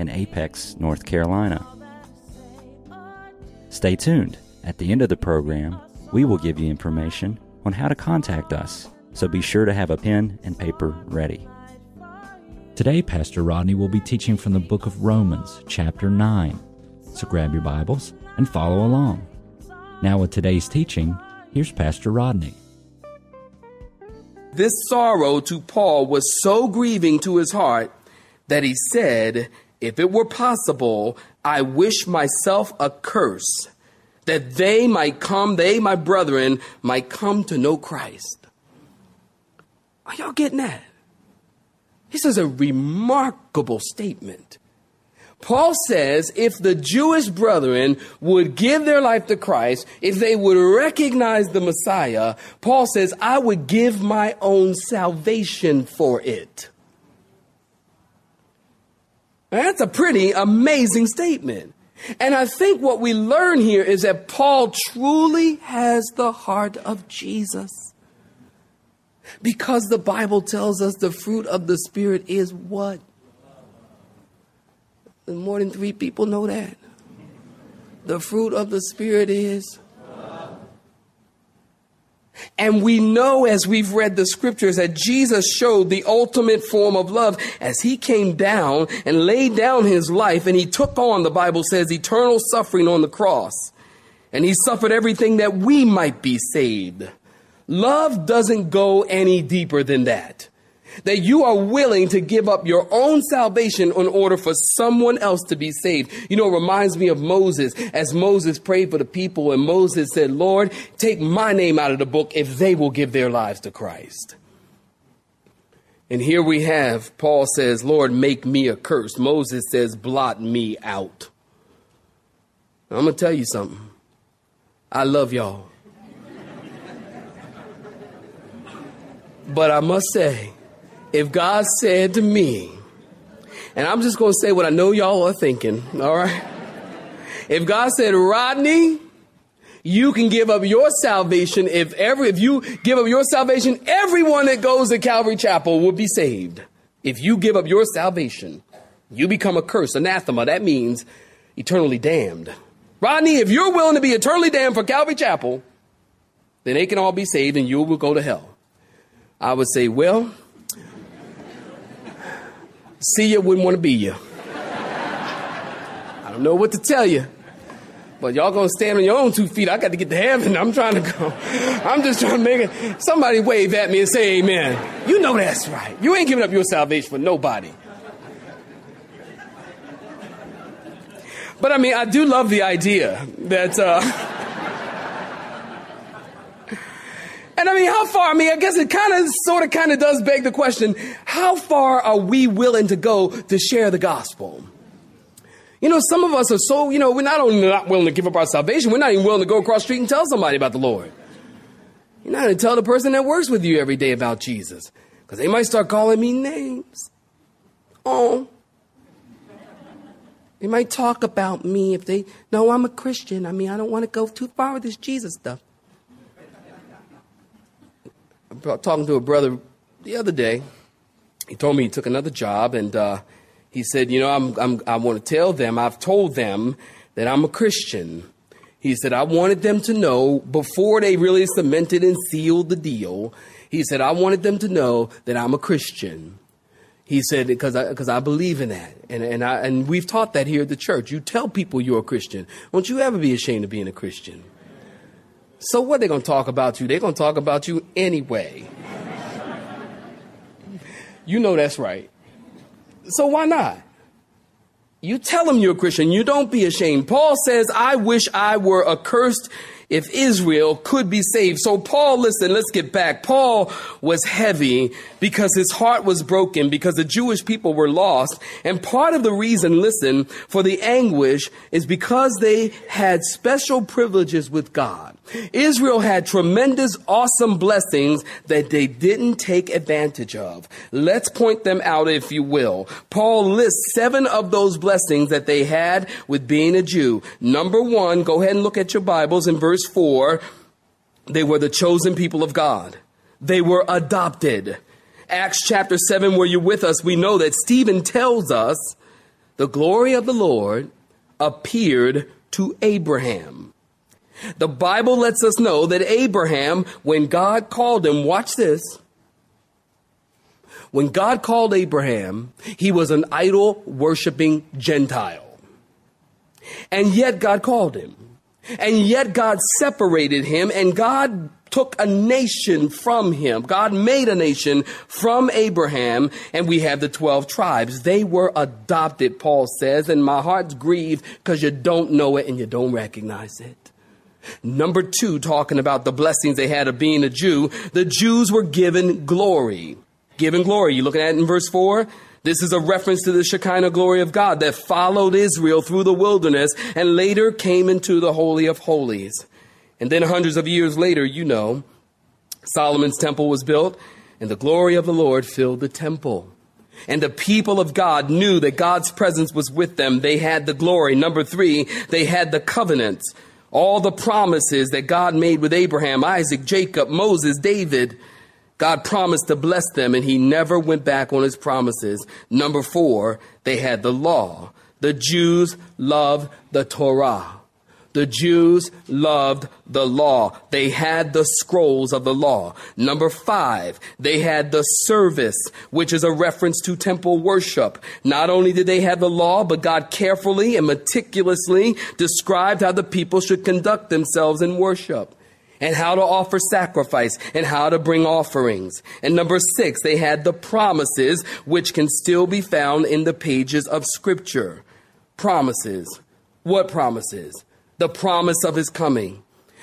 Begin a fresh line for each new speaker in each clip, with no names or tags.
in Apex, North Carolina. Stay tuned. At the end of the program, we will give you information on how to contact us, so be sure to have a pen and paper ready. Today, Pastor Rodney will be teaching from the book of Romans, chapter 9. So grab your Bibles and follow along. Now, with today's teaching, here's Pastor Rodney.
This sorrow to Paul was so grieving to his heart that he said, If it were possible, I wish myself a curse, that they might come, they, my brethren, might come to know Christ. Are y'all getting that? This is a remarkable statement. Paul says if the Jewish brethren would give their life to Christ, if they would recognize the Messiah, Paul says, I would give my own salvation for it. That's a pretty amazing statement. And I think what we learn here is that Paul truly has the heart of Jesus. Because the Bible tells us the fruit of the Spirit is what? More than three people know that. The fruit of the Spirit is. And we know as we've read the scriptures that Jesus showed the ultimate form of love as he came down and laid down his life and he took on, the Bible says, eternal suffering on the cross. And he suffered everything that we might be saved. Love doesn't go any deeper than that that you are willing to give up your own salvation in order for someone else to be saved. You know, it reminds me of Moses as Moses prayed for the people and Moses said, Lord, take my name out of the book if they will give their lives to Christ. And here we have, Paul says, Lord, make me a curse. Moses says, blot me out. I'm going to tell you something. I love y'all. but I must say, if God said to me, and I'm just going to say what I know y'all are thinking, all right? If God said, Rodney, you can give up your salvation if every if you give up your salvation, everyone that goes to Calvary Chapel will be saved. If you give up your salvation, you become a curse, anathema. That means eternally damned. Rodney, if you're willing to be eternally damned for Calvary Chapel, then they can all be saved and you will go to hell. I would say, well, see you wouldn't want to be you. I don't know what to tell you. But y'all gonna stand on your own two feet. I got to get to heaven. I'm trying to go. I'm just trying to make it. Somebody wave at me and say amen. You know that's right. You ain't giving up your salvation for nobody. But I mean, I do love the idea that, uh, And I mean, how far? I mean, I guess it kind of, sort of, kind of does beg the question how far are we willing to go to share the gospel? You know, some of us are so, you know, we're not only not willing to give up our salvation, we're not even willing to go across the street and tell somebody about the Lord. You're not going to tell the person that works with you every day about Jesus because they might start calling me names. Oh. They might talk about me if they know I'm a Christian. I mean, I don't want to go too far with this Jesus stuff. Talking to a brother the other day. He told me he took another job, and uh, he said, "You know, I'm, I'm, I want to tell them. I've told them that I'm a Christian." He said, "I wanted them to know before they really cemented and sealed the deal." He said, "I wanted them to know that I'm a Christian." He said, because I, cause I believe in that. And, and, I, and we've taught that here at the church. You tell people you're a Christian. Don't you ever be ashamed of being a Christian. So what are they going to talk about you? They're going to talk about you anyway. you know that's right. So why not? You tell them you're a Christian. You don't be ashamed. Paul says, I wish I were accursed if Israel could be saved. So Paul, listen, let's get back. Paul was heavy because his heart was broken because the Jewish people were lost. And part of the reason, listen, for the anguish is because they had special privileges with God. Israel had tremendous, awesome blessings that they didn't take advantage of. Let's point them out, if you will. Paul lists seven of those blessings that they had with being a Jew. Number one, go ahead and look at your Bibles in verse four. They were the chosen people of God. They were adopted. Acts chapter 7, where you're with us, we know that Stephen tells us the glory of the Lord appeared to Abraham. The Bible lets us know that Abraham, when God called him, watch this. When God called Abraham, he was an idol worshiping Gentile. And yet God called him. And yet God separated him and God took a nation from him. God made a nation from Abraham and we have the 12 tribes. They were adopted, Paul says, and my heart's grieved because you don't know it and you don't recognize it. Number two, talking about the blessings they had of being a Jew, the Jews were given glory. Given glory. You looking at it in verse four? This is a reference to the Shekinah glory of God that followed Israel through the wilderness and later came into the Holy of Holies. And then hundreds of years later, you know, Solomon's temple was built and the glory of the Lord filled the temple. And the people of God knew that God's presence was with them. They had the glory. Number three, they had the covenants. All the promises that God made with Abraham, Isaac, Jacob, Moses, David. God promised to bless them and he never went back on his promises. Number four, they had the law. The Jews loved the Torah. The Jews loved the law. They had the scrolls of the law. Number five, they had the service, which is a reference to temple worship. Not only did they have the law, but God carefully and meticulously described how the people should conduct themselves in worship and how to offer sacrifice and how to bring offerings. And number six, they had the promises, which can still be found in the pages of scripture. Promises. What promises? the promise of his coming,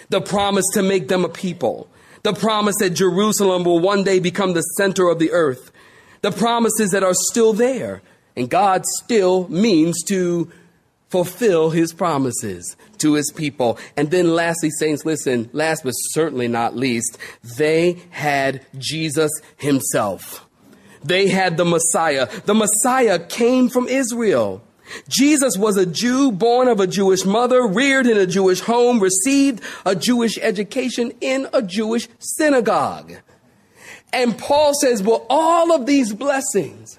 the promise to make them a people, the promise that Jerusalem will one day become the center of the earth, the promises that are still there. And God still means to fulfill his promises to his people. And then lastly, saints, listen, last but certainly not least, they had Jesus himself. They had the Messiah. The Messiah came from Israel. Jesus was a Jew born of a Jewish mother, reared in a Jewish home, received a Jewish education in a Jewish synagogue. And Paul says, well, all of these blessings,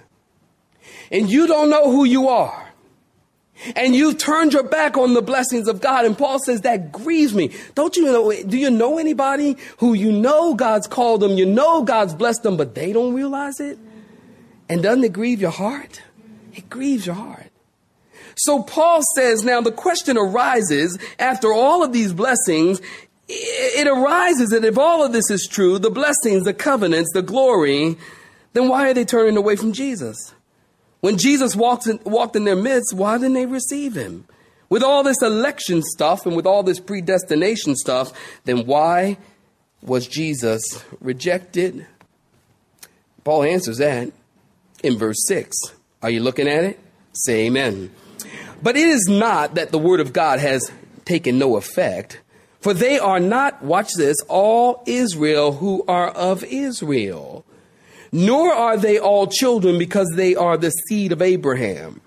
and you don't know who you are. And you've turned your back on the blessings of God. And Paul says that grieves me. Don't you know? Do you know anybody who you know God's called them, you know God's blessed them, but they don't realize it? And doesn't it grieve your heart? It grieves your heart. So Paul says, now the question arises after all of these blessings, it arises that if all of this is true, the blessings, the covenants, the glory, then why are they turning away from Jesus? When Jesus walked in, walked in their midst, why didn't they receive him? With all this election stuff and with all this predestination stuff, then why was Jesus rejected? Paul answers that in verse 6. Are you looking at it? Say amen. But it is not that the word of God has taken no effect, for they are not, watch this, all Israel who are of Israel, nor are they all children because they are the seed of Abraham.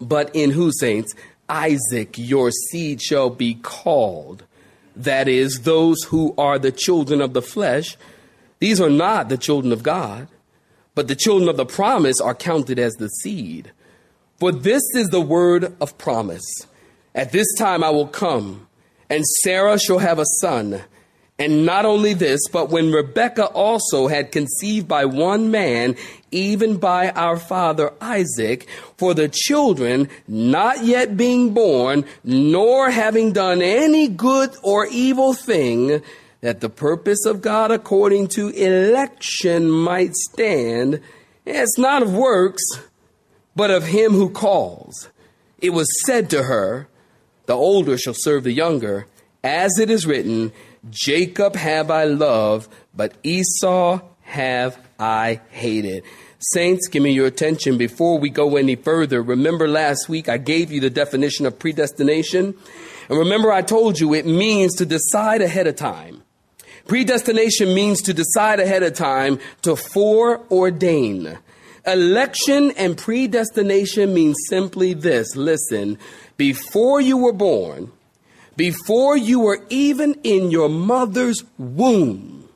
But in who, saints? Isaac, your seed shall be called. That is, those who are the children of the flesh. These are not the children of God, but the children of the promise are counted as the seed. For this is the word of promise. At this time I will come, and Sarah shall have a son. And not only this, but when Rebekah also had conceived by one man, even by our father Isaac, for the children not yet being born, nor having done any good or evil thing, that the purpose of God according to election might stand, it's not of works, but of him who calls. It was said to her, The older shall serve the younger. As it is written, Jacob have I loved, but Esau have I hated. Saints, give me your attention before we go any further. Remember last week I gave you the definition of predestination. And remember I told you it means to decide ahead of time. Predestination means to decide ahead of time to foreordain. Election and predestination means simply this. Listen, before you were born, before you were even in your mother's womb,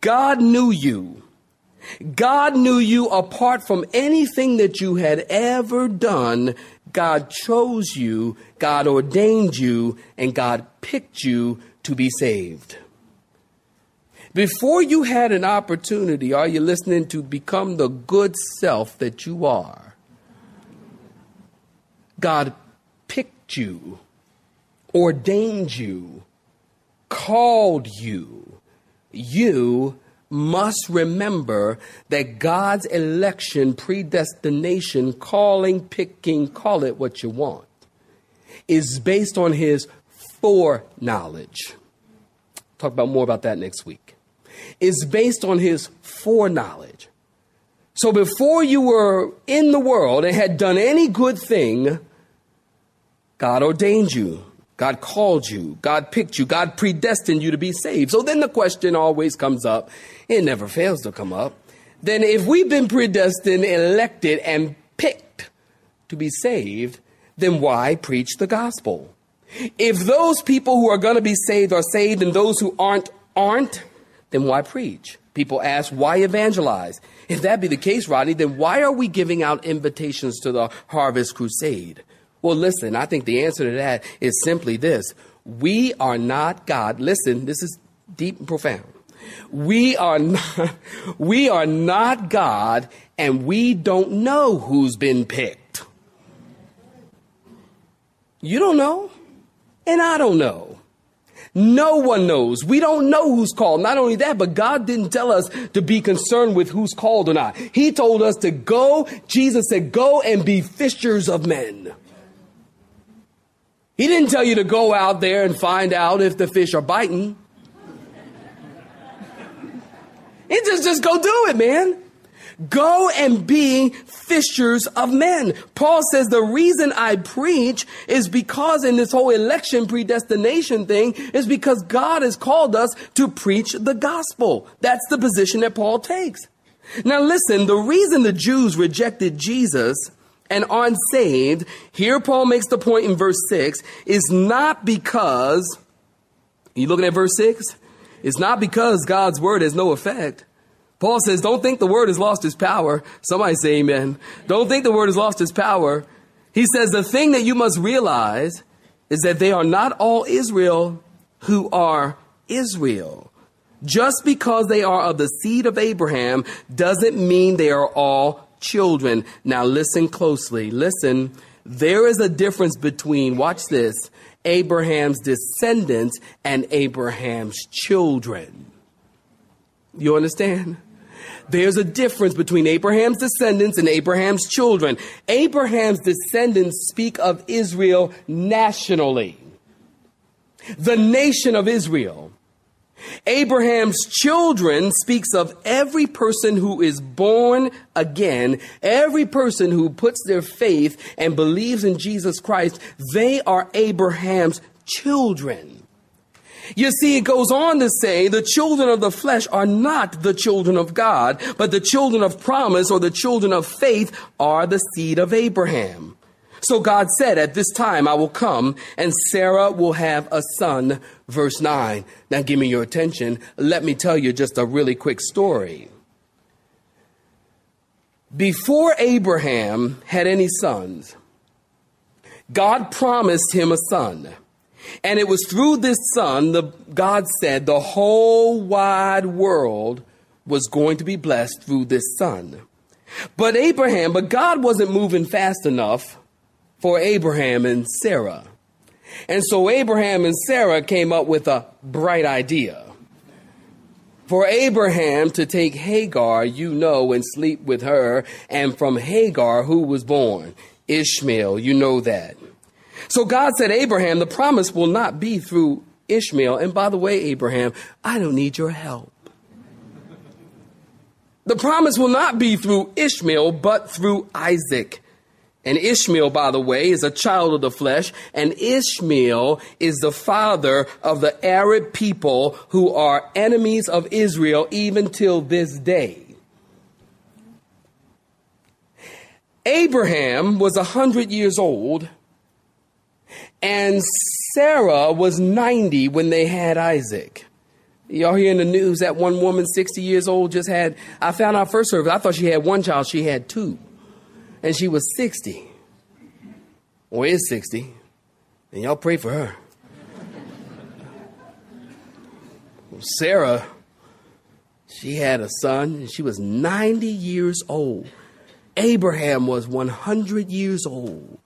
God knew you. God knew you apart from anything that you had ever done. God chose you, God ordained you, and God picked you to be saved. Before you had an opportunity, are you listening to become the good self that you are? God picked you, ordained you, called you. You must remember that God's election, predestination, calling, picking, call it what you want, is based on his foreknowledge. Talk about more about that next week is based on his foreknowledge. So before you were in the world and had done any good thing, God ordained you. God called you. God picked you. God predestined you to be saved. So then the question always comes up. It never fails to come up. Then if we've been predestined, elected, and picked to be saved, then why preach the gospel? If those people who are going to be saved are saved and those who aren't aren't, then why preach? People ask, why evangelize? If that be the case, Rodney, then why are we giving out invitations to the Harvest Crusade? Well, listen, I think the answer to that is simply this. We are not God. Listen, this is deep and profound. We are not, we are not God and we don't know who's been picked. You don't know and I don't know. No one knows. We don't know who's called. Not only that, but God didn't tell us to be concerned with who's called or not. He told us to go. Jesus said, go and be fishers of men. He didn't tell you to go out there and find out if the fish are biting. He just, just go do it, man. Go and be fishers of men. Paul says the reason I preach is because in this whole election predestination thing is because God has called us to preach the gospel. That's the position that Paul takes. Now listen, the reason the Jews rejected Jesus and aren't saved, here Paul makes the point in verse 6, is not because, you looking at verse 6? It's not because God's word has no effect. Paul says, don't think the word has lost its power. Somebody say amen. Don't think the word has lost its power. He says, the thing that you must realize is that they are not all Israel who are Israel. Just because they are of the seed of Abraham doesn't mean they are all children. Now listen closely. Listen. There is a difference between, watch this, Abraham's descendants and Abraham's children. You understand? There's a difference between Abraham's descendants and Abraham's children. Abraham's descendants speak of Israel nationally, the nation of Israel. Abraham's children speaks of every person who is born again, every person who puts their faith and believes in Jesus Christ. They are Abraham's children. You see, it goes on to say the children of the flesh are not the children of God, but the children of promise or the children of faith are the seed of Abraham. So God said, At this time I will come, and Sarah will have a son. Verse 9. Now give me your attention. Let me tell you just a really quick story. Before Abraham had any sons, God promised him a son. And it was through this son, the, God said, the whole wide world was going to be blessed through this son. But Abraham, but God wasn't moving fast enough for Abraham and Sarah. And so Abraham and Sarah came up with a bright idea. For Abraham to take Hagar, you know, and sleep with her, and from Hagar, who was born? Ishmael, you know that. So God said, Abraham, the promise will not be through Ishmael. And by the way, Abraham, I don't need your help. The promise will not be through Ishmael, but through Isaac. And Ishmael, by the way, is a child of the flesh, and Ishmael is the father of the Arab people who are enemies of Israel even till this day. Abraham was a hundred years old, and Sarah was 90 when they had Isaac. Y'all hear in the news that one woman, 60 years old, just had, I found out first service, I thought she had one child, she had two. And she was 60. Or is 60. And y'all pray for her. Sarah, she had a son, and she was 90 years old. Abraham was 100 years old.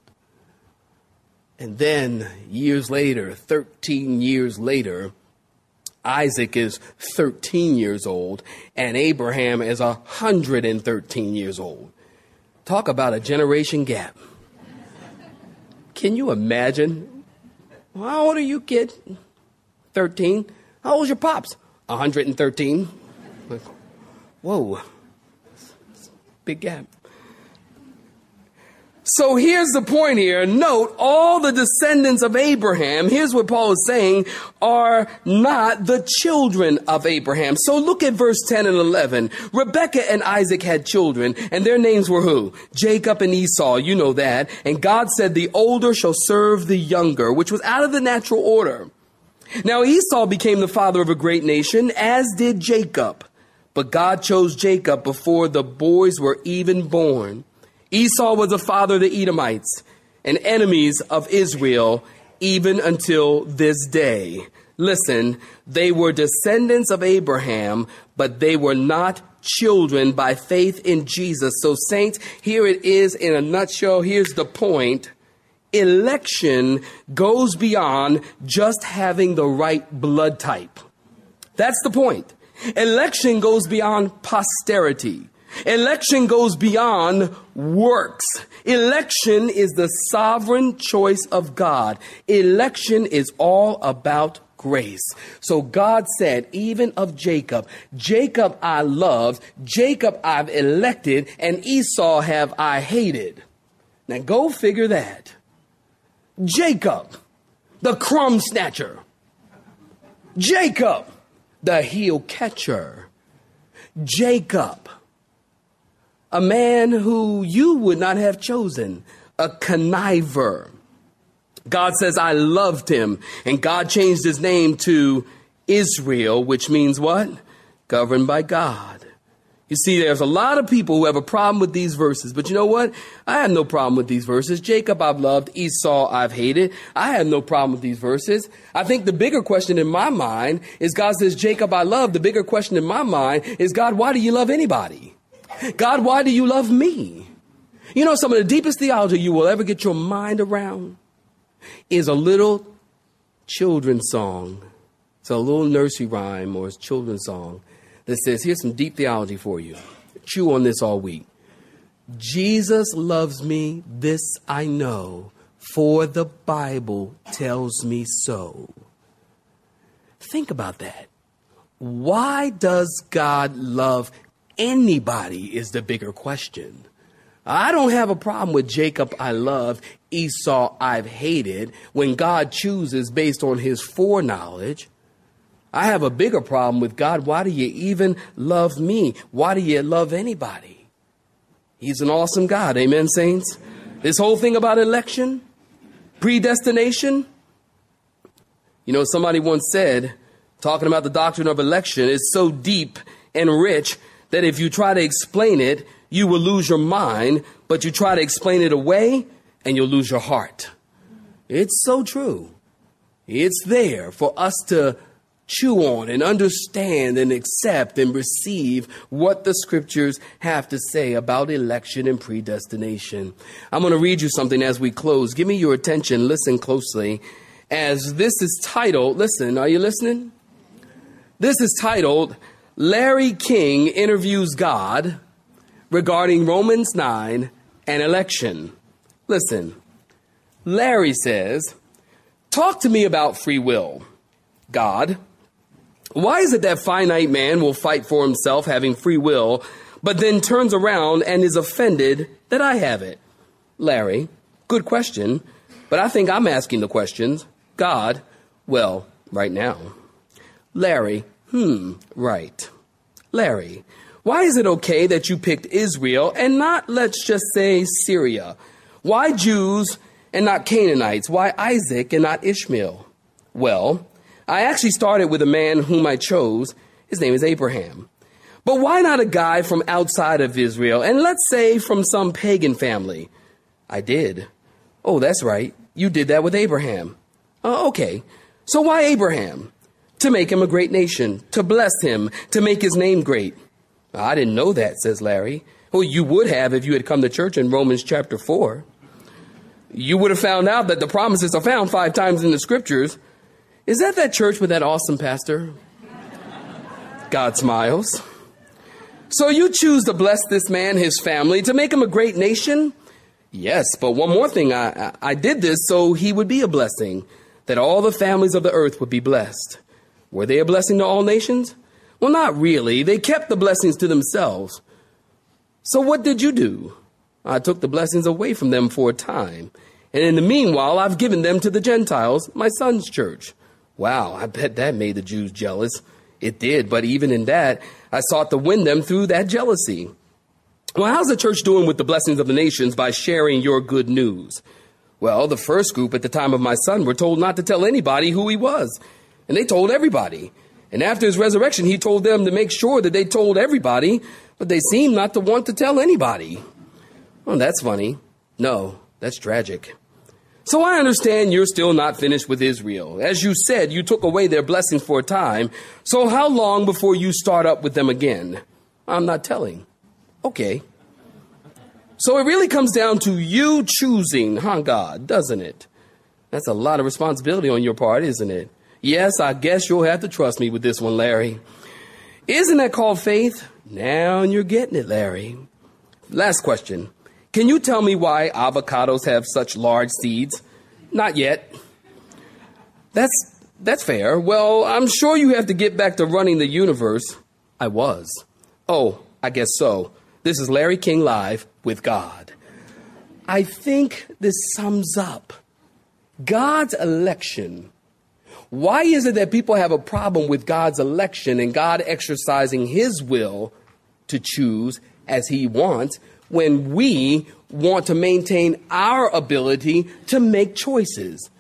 And then, years later, 13 years later, Isaac is 13 years old, and Abraham is 113 years old. Talk about a generation gap. Can you imagine? How old are you, kid? 13. How old's your pops? 113. Whoa. Big gap. So here's the point here. Note all the descendants of Abraham, here's what Paul is saying, are not the children of Abraham. So look at verse 10 and 11. Rebekah and Isaac had children, and their names were who? Jacob and Esau, you know that. And God said, the older shall serve the younger, which was out of the natural order. Now Esau became the father of a great nation, as did Jacob. But God chose Jacob before the boys were even born. Esau was the father of the Edomites and enemies of Israel even until this day. Listen, they were descendants of Abraham, but they were not children by faith in Jesus. So, saints, here it is in a nutshell. Here's the point election goes beyond just having the right blood type. That's the point. Election goes beyond posterity. Election goes beyond works. Election is the sovereign choice of God. Election is all about grace. So God said, even of Jacob, Jacob I loved, Jacob I've elected, and Esau have I hated. Now go figure that. Jacob, the crumb snatcher. Jacob, the heel catcher. Jacob, a man who you would not have chosen, a conniver. God says, I loved him. And God changed his name to Israel, which means what? Governed by God. You see, there's a lot of people who have a problem with these verses, but you know what? I have no problem with these verses. Jacob I've loved, Esau I've hated. I have no problem with these verses. I think the bigger question in my mind is God says, Jacob I love. The bigger question in my mind is, God, why do you love anybody? God, why do you love me? You know, some of the deepest theology you will ever get your mind around is a little children's song. It's a little nursery rhyme or a children's song that says, Here's some deep theology for you. Chew on this all week. Jesus loves me, this I know, for the Bible tells me so. Think about that. Why does God love anybody is the bigger question. I don't have a problem with Jacob I love, Esau I've hated, when God chooses based on his foreknowledge. I have a bigger problem with God. Why do you even love me? Why do you love anybody? He's an awesome God. Amen, saints? This whole thing about election, predestination. You know, somebody once said, talking about the doctrine of election, is so deep and rich that if you try to explain it, you will lose your mind, but you try to explain it away and you'll lose your heart. It's so true. It's there for us to chew on and understand and accept and receive what the scriptures have to say about election and predestination. I'm going to read you something as we close. Give me your attention. Listen closely. As this is titled, listen, are you listening? This is titled, Larry King interviews God regarding Romans 9 and election. Listen, Larry says, Talk to me about free will. God, why is it that finite man will fight for himself having free will, but then turns around and is offended that I have it? Larry, good question, but I think I'm asking the questions. God, well, right now. Larry, hmm, right. Larry, why is it okay that you picked Israel and not, let's just say, Syria? Why Jews and not Canaanites? Why Isaac and not Ishmael? Well, I actually started with a man whom I chose. His name is Abraham. But why not a guy from outside of Israel and let's say from some pagan family? I did. Oh, that's right. You did that with Abraham. Uh, okay. So why Abraham? To make him a great nation, to bless him, to make his name great. I didn't know that, says Larry. Well, you would have if you had come to church in Romans chapter 4 you would have found out that the promises are found five times in the scriptures. Is that that church with that awesome pastor? God smiles. So you choose to bless this man, his family, to make him a great nation? Yes, but one more thing. I, I, did this so he would be a blessing, that all the families of the earth would be blessed. Were they a blessing to all nations? Well, not really. They kept the blessings to themselves. So what did you do? I took the blessings away from them for a time. And in the meanwhile, I've given them to the Gentiles, my son's church. Wow, I bet that made the Jews jealous. It did, but even in that, I sought to win them through that jealousy. Well, how's the church doing with the blessings of the nations by sharing your good news? Well, the first group at the time of my son were told not to tell anybody who he was. And they told everybody. And after his resurrection, he told them to make sure that they told everybody, but they seemed not to want to tell anybody. Oh, that's funny. No, that's tragic. So I understand you're still not finished with Israel. As you said, you took away their blessings for a time. So how long before you start up with them again? I'm not telling. Okay. So it really comes down to you choosing, huh, God, doesn't it? That's a lot of responsibility on your part, isn't it? Yes, I guess you'll have to trust me with this one, Larry. Isn't that called faith? Now you're getting it, Larry. Last question. Can you tell me why avocados have such large seeds? Not yet. That's that's fair. Well, I'm sure you have to get back to running the universe. I was. Oh, I guess so. This is Larry King Live with God. I think this sums up God's election. Why is it that people have a problem with God's election and God exercising his will to choose as he wants when we want to maintain our ability to make choices.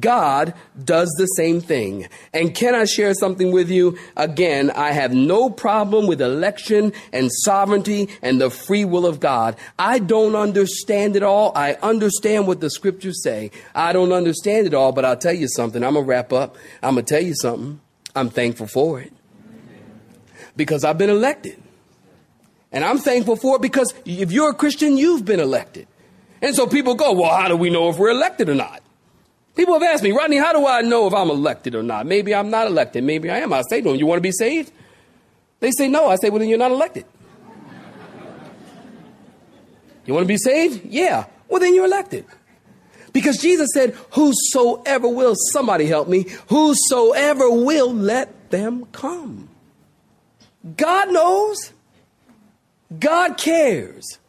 God does the same thing. And can I share something with you? Again, I have no problem with election and sovereignty and the free will of God. I don't understand it all. I understand what the scriptures say. I don't understand it all, but I'll tell you something. I'm going to wrap up. I'm going to tell you something. I'm thankful for it because I've been elected. And I'm thankful for it because if you're a Christian, you've been elected. And so people go, well, how do we know if we're elected or not? People have asked me, Rodney, how do I know if I'm elected or not? Maybe I'm not elected. Maybe I am. I say to them, you want to be saved? They say no. I say, well, then you're not elected. You want to be saved? Yeah. Well, then you're elected. Because Jesus said, whosoever will, somebody help me, whosoever will, let them come. God knows. God cares.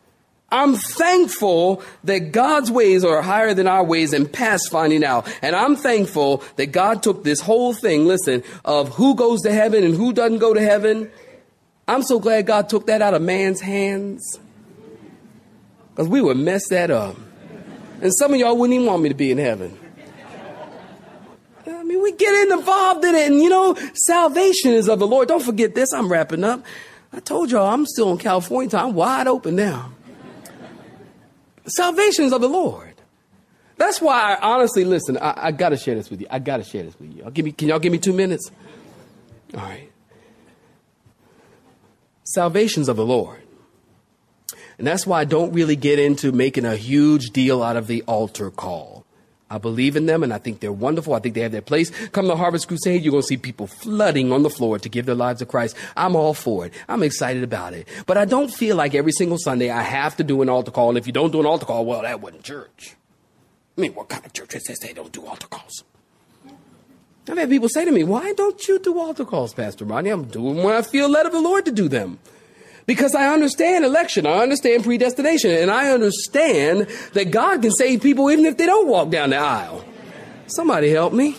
I'm thankful that God's ways are higher than our ways and past finding out. And I'm thankful that God took this whole thing, listen, of who goes to heaven and who doesn't go to heaven. I'm so glad God took that out of man's hands. Because we would mess that up. And some of y'all wouldn't even want me to be in heaven. I mean, we get involved in it, and you know, salvation is of the Lord. Don't forget this. I'm wrapping up. I told y'all I'm still in California time, I'm wide open now. Salvation is of the Lord. That's why I honestly listen. I, I got to share this with you. I got to share this with you. I'll give me, can y'all give me two minutes? All right. Salvation's of the Lord. And that's why I don't really get into making a huge deal out of the altar call. I believe in them and I think they're wonderful. I think they have their place. Come to Harvest Crusade, you're going to see people flooding on the floor to give their lives to Christ. I'm all for it. I'm excited about it. But I don't feel like every single Sunday I have to do an altar call. And if you don't do an altar call, well, that wasn't church. I mean, what kind of church is this? They don't do altar calls. I've had people say to me, Why don't you do altar calls, Pastor Rodney? I'm doing when I feel led of the Lord to do them. Because I understand election, I understand predestination, and I understand that God can save people even if they don't walk down the aisle. Somebody help me.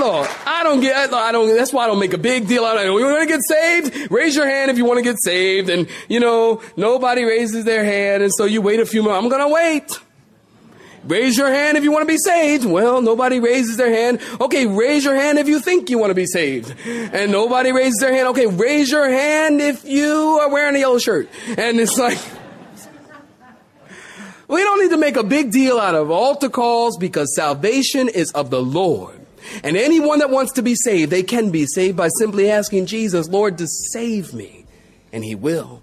Lord, I don't get, I don't, that's why I don't make a big deal out of it. You want to get saved? Raise your hand if you want to get saved. And, you know, nobody raises their hand. And so you wait a few more. I'm going to wait. Raise your hand if you want to be saved. Well, nobody raises their hand. Okay, raise your hand if you think you want to be saved. And nobody raises their hand. Okay, raise your hand if you are wearing a yellow shirt. And it's like, we don't need to make a big deal out of altar calls because salvation is of the Lord. And anyone that wants to be saved, they can be saved by simply asking Jesus, Lord, to save me. And He will.